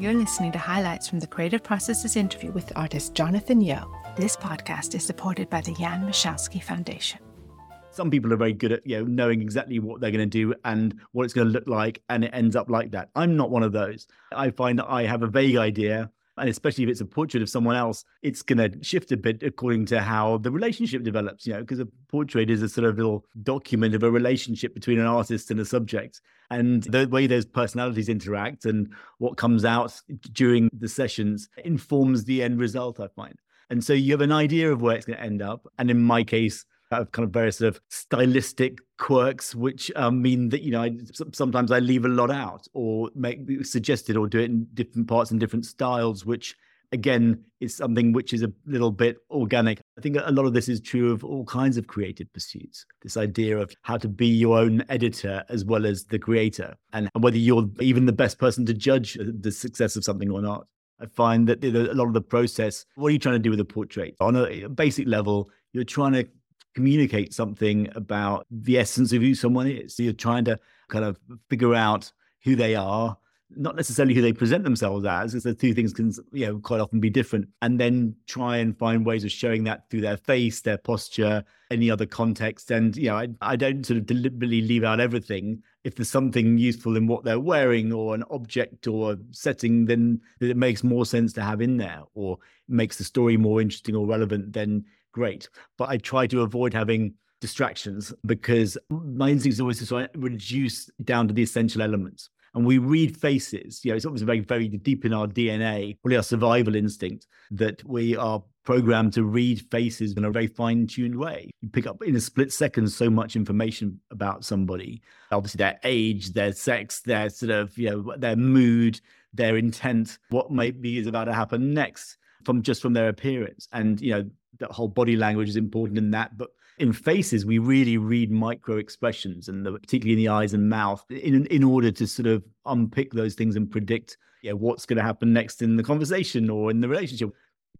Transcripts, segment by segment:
You're listening to highlights from the Creative Processes interview with artist Jonathan Yeo. This podcast is supported by the Jan Michalski Foundation. Some people are very good at you know knowing exactly what they're going to do and what it's going to look like, and it ends up like that. I'm not one of those. I find that I have a vague idea and especially if it's a portrait of someone else, it's going to shift a bit according to how the relationship develops, you know, because a portrait is a sort of little document of a relationship between an artist and a subject. And the way those personalities interact and what comes out during the sessions informs the end result, I find. And so you have an idea of where it's going to end up. And in my case, have kind of various sort of stylistic quirks, which um, mean that you know I, sometimes I leave a lot out or make suggested or do it in different parts and different styles, which again is something which is a little bit organic. I think a lot of this is true of all kinds of creative pursuits. This idea of how to be your own editor as well as the creator, and whether you're even the best person to judge the success of something or not. I find that a lot of the process, what are you trying to do with a portrait? On a basic level, you're trying to communicate something about the essence of who someone is. So you're trying to kind of figure out who they are, not necessarily who they present themselves as, because the two things can, you know, quite often be different. And then try and find ways of showing that through their face, their posture, any other context. And, you know, I, I don't sort of deliberately leave out everything. If there's something useful in what they're wearing or an object or a setting, then it makes more sense to have in there or makes the story more interesting or relevant, then great. But I try to avoid having distractions because my instinct is always to reduce down to the essential elements. And we read faces, you know, it's obviously very, very deep in our DNA, probably our survival instinct, that we are programmed to read faces in a very fine tuned way. You pick up in a split second so much information about somebody, obviously their age, their sex, their sort of, you know, their mood, their intent, what maybe is about to happen next from just from their appearance. And, you know, that whole body language is important in that. But in faces, we really read micro expressions, and the, particularly in the eyes and mouth, in in order to sort of unpick those things and predict yeah, what's going to happen next in the conversation or in the relationship.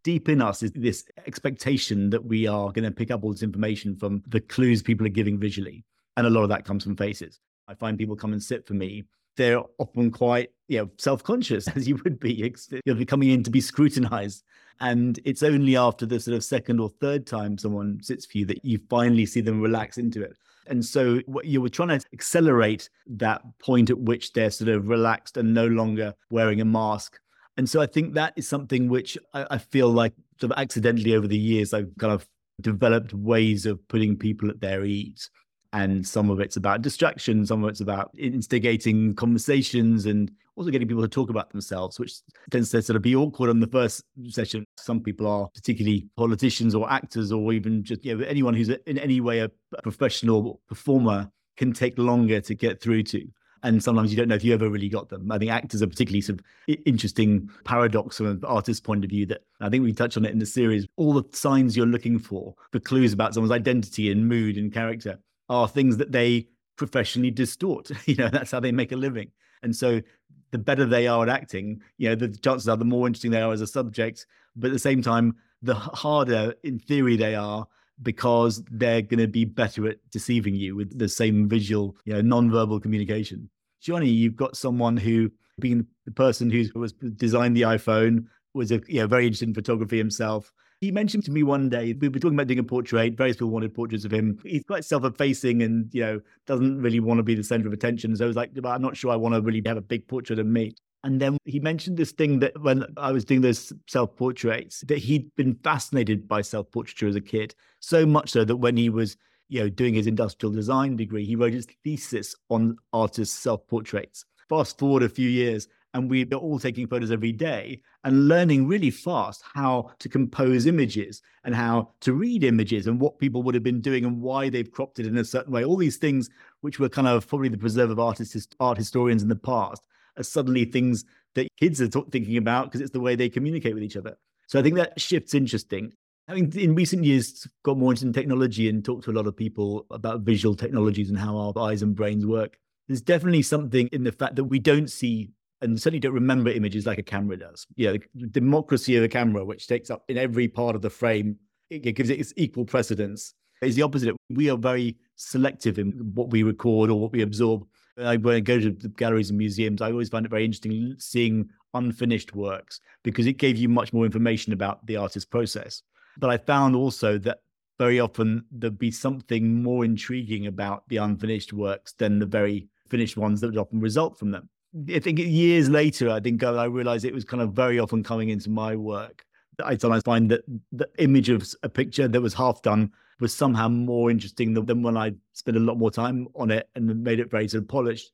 Deep in us is this expectation that we are going to pick up all this information from the clues people are giving visually. And a lot of that comes from faces. I find people come and sit for me they're often quite you know self-conscious as you would be you're coming in to be scrutinized. And it's only after the sort of second or third time someone sits for you that you finally see them relax into it. And so you were trying to accelerate that point at which they're sort of relaxed and no longer wearing a mask. And so i think that is something which i, I feel like sort of accidentally over the years i've kind of developed ways of putting people at their ease and some of it's about distraction some of it's about instigating conversations and also getting people to talk about themselves which tends to sort of be awkward on the first session some people are particularly politicians or actors or even just you know anyone who's in any way a professional performer can take longer to get through to and sometimes you don't know if you ever really got them. I think actors are particularly sort of interesting paradox from an artist's point of view that I think we touch on it in the series. All the signs you're looking for, the clues about someone's identity and mood and character are things that they professionally distort. You know, that's how they make a living. And so the better they are at acting, you know, the chances are the more interesting they are as a subject. But at the same time, the harder in theory they are because they're going to be better at deceiving you with the same visual, you know, non-verbal communication. Jony, you've got someone who, being the person who was designed the iPhone, was a you know very interested in photography himself, he mentioned to me one day, we were talking about doing a portrait, various people wanted portraits of him. He's quite self-effacing and, you know, doesn't really want to be the center of attention. So I was like, I'm not sure I want to really have a big portrait of me. And then he mentioned this thing that when I was doing those self portraits, that he'd been fascinated by self portraiture as a kid, so much so that when he was, you know, doing his industrial design degree, he wrote his thesis on artists' self portraits. Fast forward a few years, and we are all taking photos every day and learning really fast how to compose images and how to read images and what people would have been doing and why they've cropped it in a certain way. All these things, which were kind of probably the preserve of artists, art historians in the past, are suddenly things that kids are thinking about because it's the way they communicate with each other. So I think that shift's interesting. Having in recent years got more into technology and talked to a lot of people about visual technologies and how our eyes and brains work. There's definitely something in the fact that we don't see and certainly don't remember images like a camera does. You know, the democracy of a camera, which takes up in every part of the frame, it, gives it its equal precedence. Is the opposite. We are very selective in what we record or what we absorb. When I go to the galleries and museums, I always find it very interesting seeing unfinished works because it gave you much more information about the artist's process. But I found also that very often there'd be something more intriguing about the unfinished works than the very finished ones that would often result from them. I think years later, I think I realized it was kind of very often coming into my work. I sometimes find that the image of a picture that was half done was somehow more interesting than, when I spent a lot more time on it and made it very sort of polished.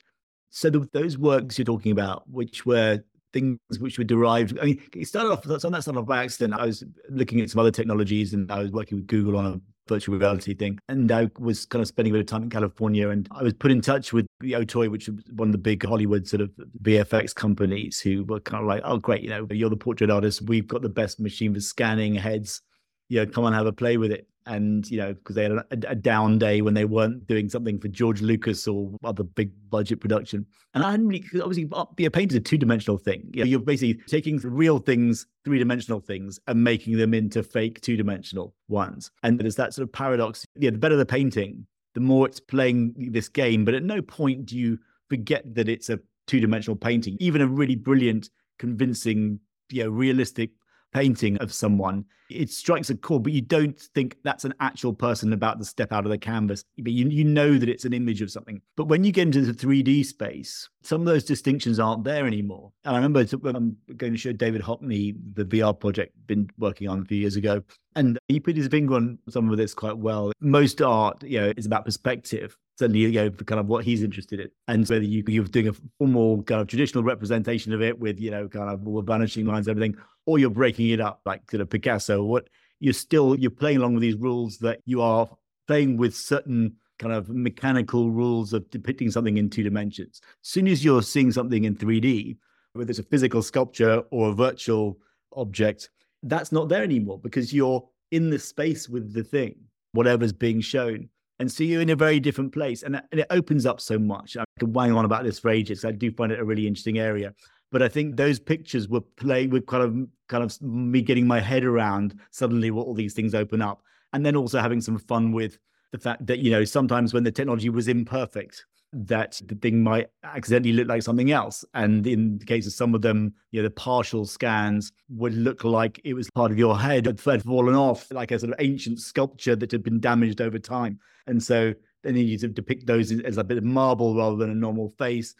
So the, those works you're talking about, which were things which were derived. I mean, it started off, some of that started off by accident. I was looking at some other technologies and I was working with Google on a virtual reality thing. And I was kind of spending a bit of time in California and I was put in touch with the Otoy, which was one of the big Hollywood sort of VFX companies who were kind of like, oh, great, you know, you're the portrait artist. We've got the best machine for scanning heads. You know, come on, have a play with it and you know because they had a, a, down day when they weren't doing something for George Lucas or other big budget production. And I hadn't really obviously uh, be a painter a two dimensional thing. You know, you're basically taking real things, three dimensional things, and making them into fake two dimensional ones. And there's that sort of paradox. Yeah, the better the painting, the more it's playing this game. But at no point do you forget that it's a two dimensional painting. Even a really brilliant, convincing, you know, realistic painting of someone, it strikes a chord, but you don't think that's an actual person about to step out of the canvas. But you, you know that it's an image of something. But when you get into the 3D space, some of those distinctions aren't there anymore. And I remember when I'm um, going to show David Hockney the VR project been working on a few years ago, and he put his finger on some of this quite well. Most art, you know, is about perspective certainly you know kind of what he's interested in. And whether you, you're doing a formal kind of traditional representation of it with you know kind of all vanishing lines everything or you're breaking it up like sort of picasso. What you're still you're playing along with these rules that you are playing with certain kind of mechanical rules of depicting something in two dimensions. As soon as you're seeing something in 3d whether it's a physical sculpture or a virtual object that's not there anymore because you're in the space with the thing whatever's being shown and so you're in a very different place and, and it opens up so much. I could wang on about this for ages. I do find it a really interesting area. But i think those pictures were playing with kind of kind of me getting my head around suddenly what all these things open up. And then also having some fun with the fact that you know sometimes when the technology was imperfect that the thing might accidentally look like something else. And in the case of some of them, you know, the partial scans would look like it was part of your head had fallen off, like a sort of ancient sculpture that had been damaged over time. And so then you to depict those as a bit of marble rather than a normal face.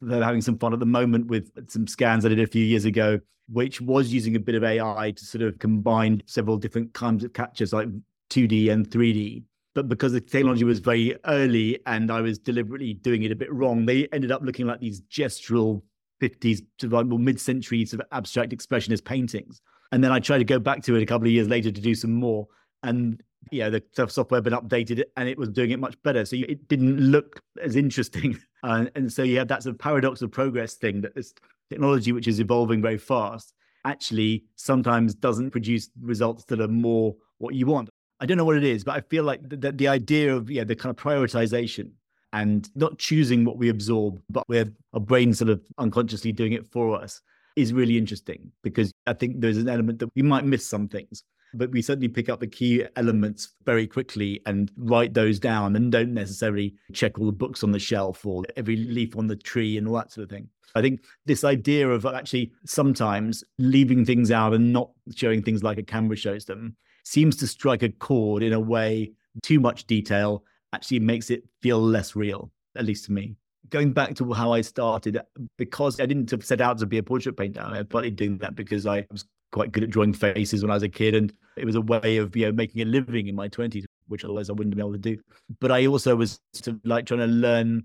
They're having some fun at the moment with some scans I did a few years ago, which was using a bit of AI to sort of combine several different kinds of captures like 2D and 3D but because the technology was very early and I was deliberately doing it a bit wrong, they ended up looking like these gestural 50s to like mid-century sort of abstract expressionist paintings. And then I tried to go back to it a couple of years later to do some more. And yeah, the software had been updated and it was doing it much better. So it didn't look as interesting. Uh, and so you have that sort of paradox of progress thing that this technology, which is evolving very fast, actually sometimes doesn't produce results that are more what you want. I don't know what it is, but I feel like the, the, idea of yeah, the kind of prioritization and not choosing what we absorb, but where our brain sort of unconsciously doing it for us is really interesting because I think there's an element that we might miss some things, but we certainly pick up the key elements very quickly and write those down and don't necessarily check all the books on the shelf or every leaf on the tree and all that sort of thing. I think this idea of actually sometimes leaving things out and not showing things like a camera shows them seems to strike a chord in a way too much detail actually makes it feel less real, at least to me. Going back to how I started, because I didn't set out to be a portrait painter, I partly doing that because I was quite good at drawing faces when I was a kid, and it was a way of you know making a living in my twenties, which otherwise I wouldn't be able to do. But I also was sort of like trying to learn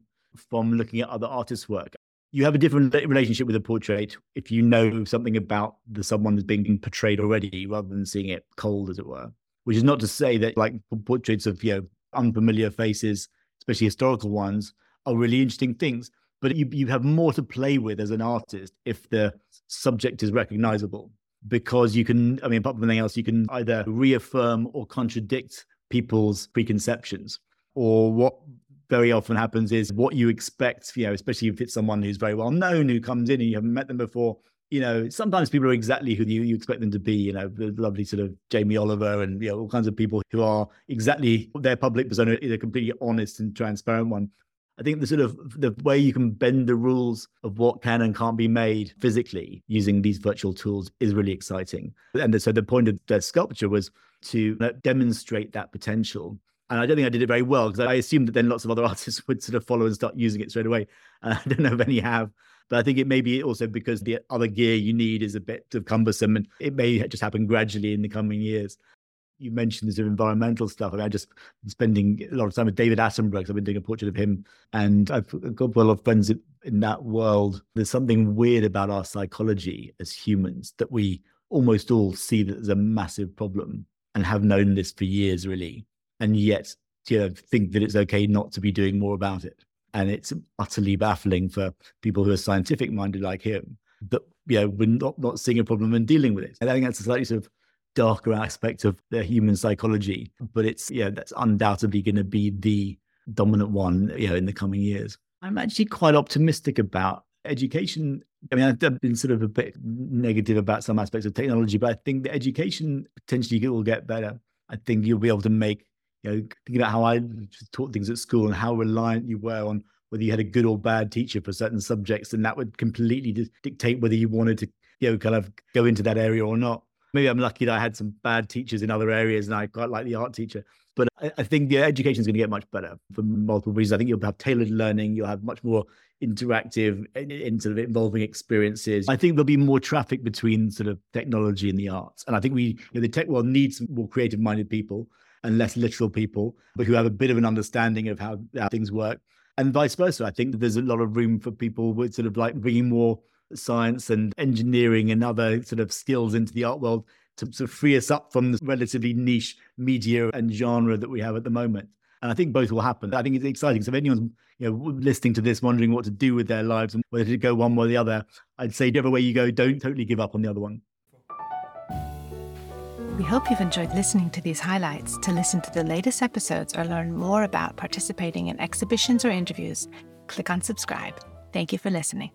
from looking at other artists' work you have a different relationship with a portrait if you know something about the someone that's being portrayed already rather than seeing it cold as it were which is not to say that like portraits of you know unfamiliar faces especially historical ones are really interesting things but you, you have more to play with as an artist if the subject is recognizable because you can i mean apart from anything else you can either reaffirm or contradict people's preconceptions or what very often happens is what you expect, you know, especially if it's someone who's very well known who comes in and you haven't met them before. You know, sometimes people are exactly who you, you expect them to be. You know, the lovely sort of Jamie Oliver and you know all kinds of people who are exactly their public persona is a completely honest and transparent one. I think the sort of the way you can bend the rules of what can and can't be made physically using these virtual tools is really exciting. And so the point of the sculpture was to uh, demonstrate that potential. And I don't think I did it very well because I assumed that then lots of other artists would sort of follow and start using it straight away. Uh, and I don't know if any have. But I think it may be also because the other gear you need is a bit of cumbersome and it may just happen gradually in the coming years. You mentioned this environmental stuff. I mean, I just spending a lot of time with David Attenborough. I've been doing a portrait of him, and I've got a lot of friends in that world. There's something weird about our psychology as humans that we almost all see that there's a massive problem and have known this for years, really, and yet you know think that it's okay not to be doing more about it and it's utterly baffling for people who are scientific minded like him that you know we're not not seeing a problem and dealing with it. And I think that's a slightly sort of darker aspect of the human psychology, but it's yeah, that's undoubtedly going to be the dominant one, you know, in the coming years. I'm actually quite optimistic about education. I mean, I've been sort of a bit negative about some aspects of technology, but I think the education potentially will get better. I think you'll be able to make you know, thinking about how I taught things at school and how reliant you were on whether you had a good or bad teacher for certain subjects, and that would completely dictate whether you wanted to, you know, kind of go into that area or not. Maybe I'm lucky that I had some bad teachers in other areas, and I quite like the art teacher. But I, I think the education is going to get much better for multiple reasons. I think you'll have tailored learning, you'll have much more interactive, in sort of involving experiences. I think there'll be more traffic between sort of technology and the arts, and I think we, you know, the tech world needs more creative-minded people and less literal people, but who have a bit of an understanding of how, how things work. And vice versa. I think there's a lot of room for people with sort of like bringing more science and engineering and other sort of skills into the art world to sort of free us up from the relatively niche media and genre that we have at the moment. And I think both will happen. I think it's exciting. So if anyone's you know listening to this, wondering what to do with their lives and whether to go one way or the other, I'd say whichever way you go, don't totally give up on the other one. We hope you've enjoyed listening to these highlights. To listen to the latest episodes or learn more about participating in exhibitions or interviews, click on subscribe. Thank you for listening.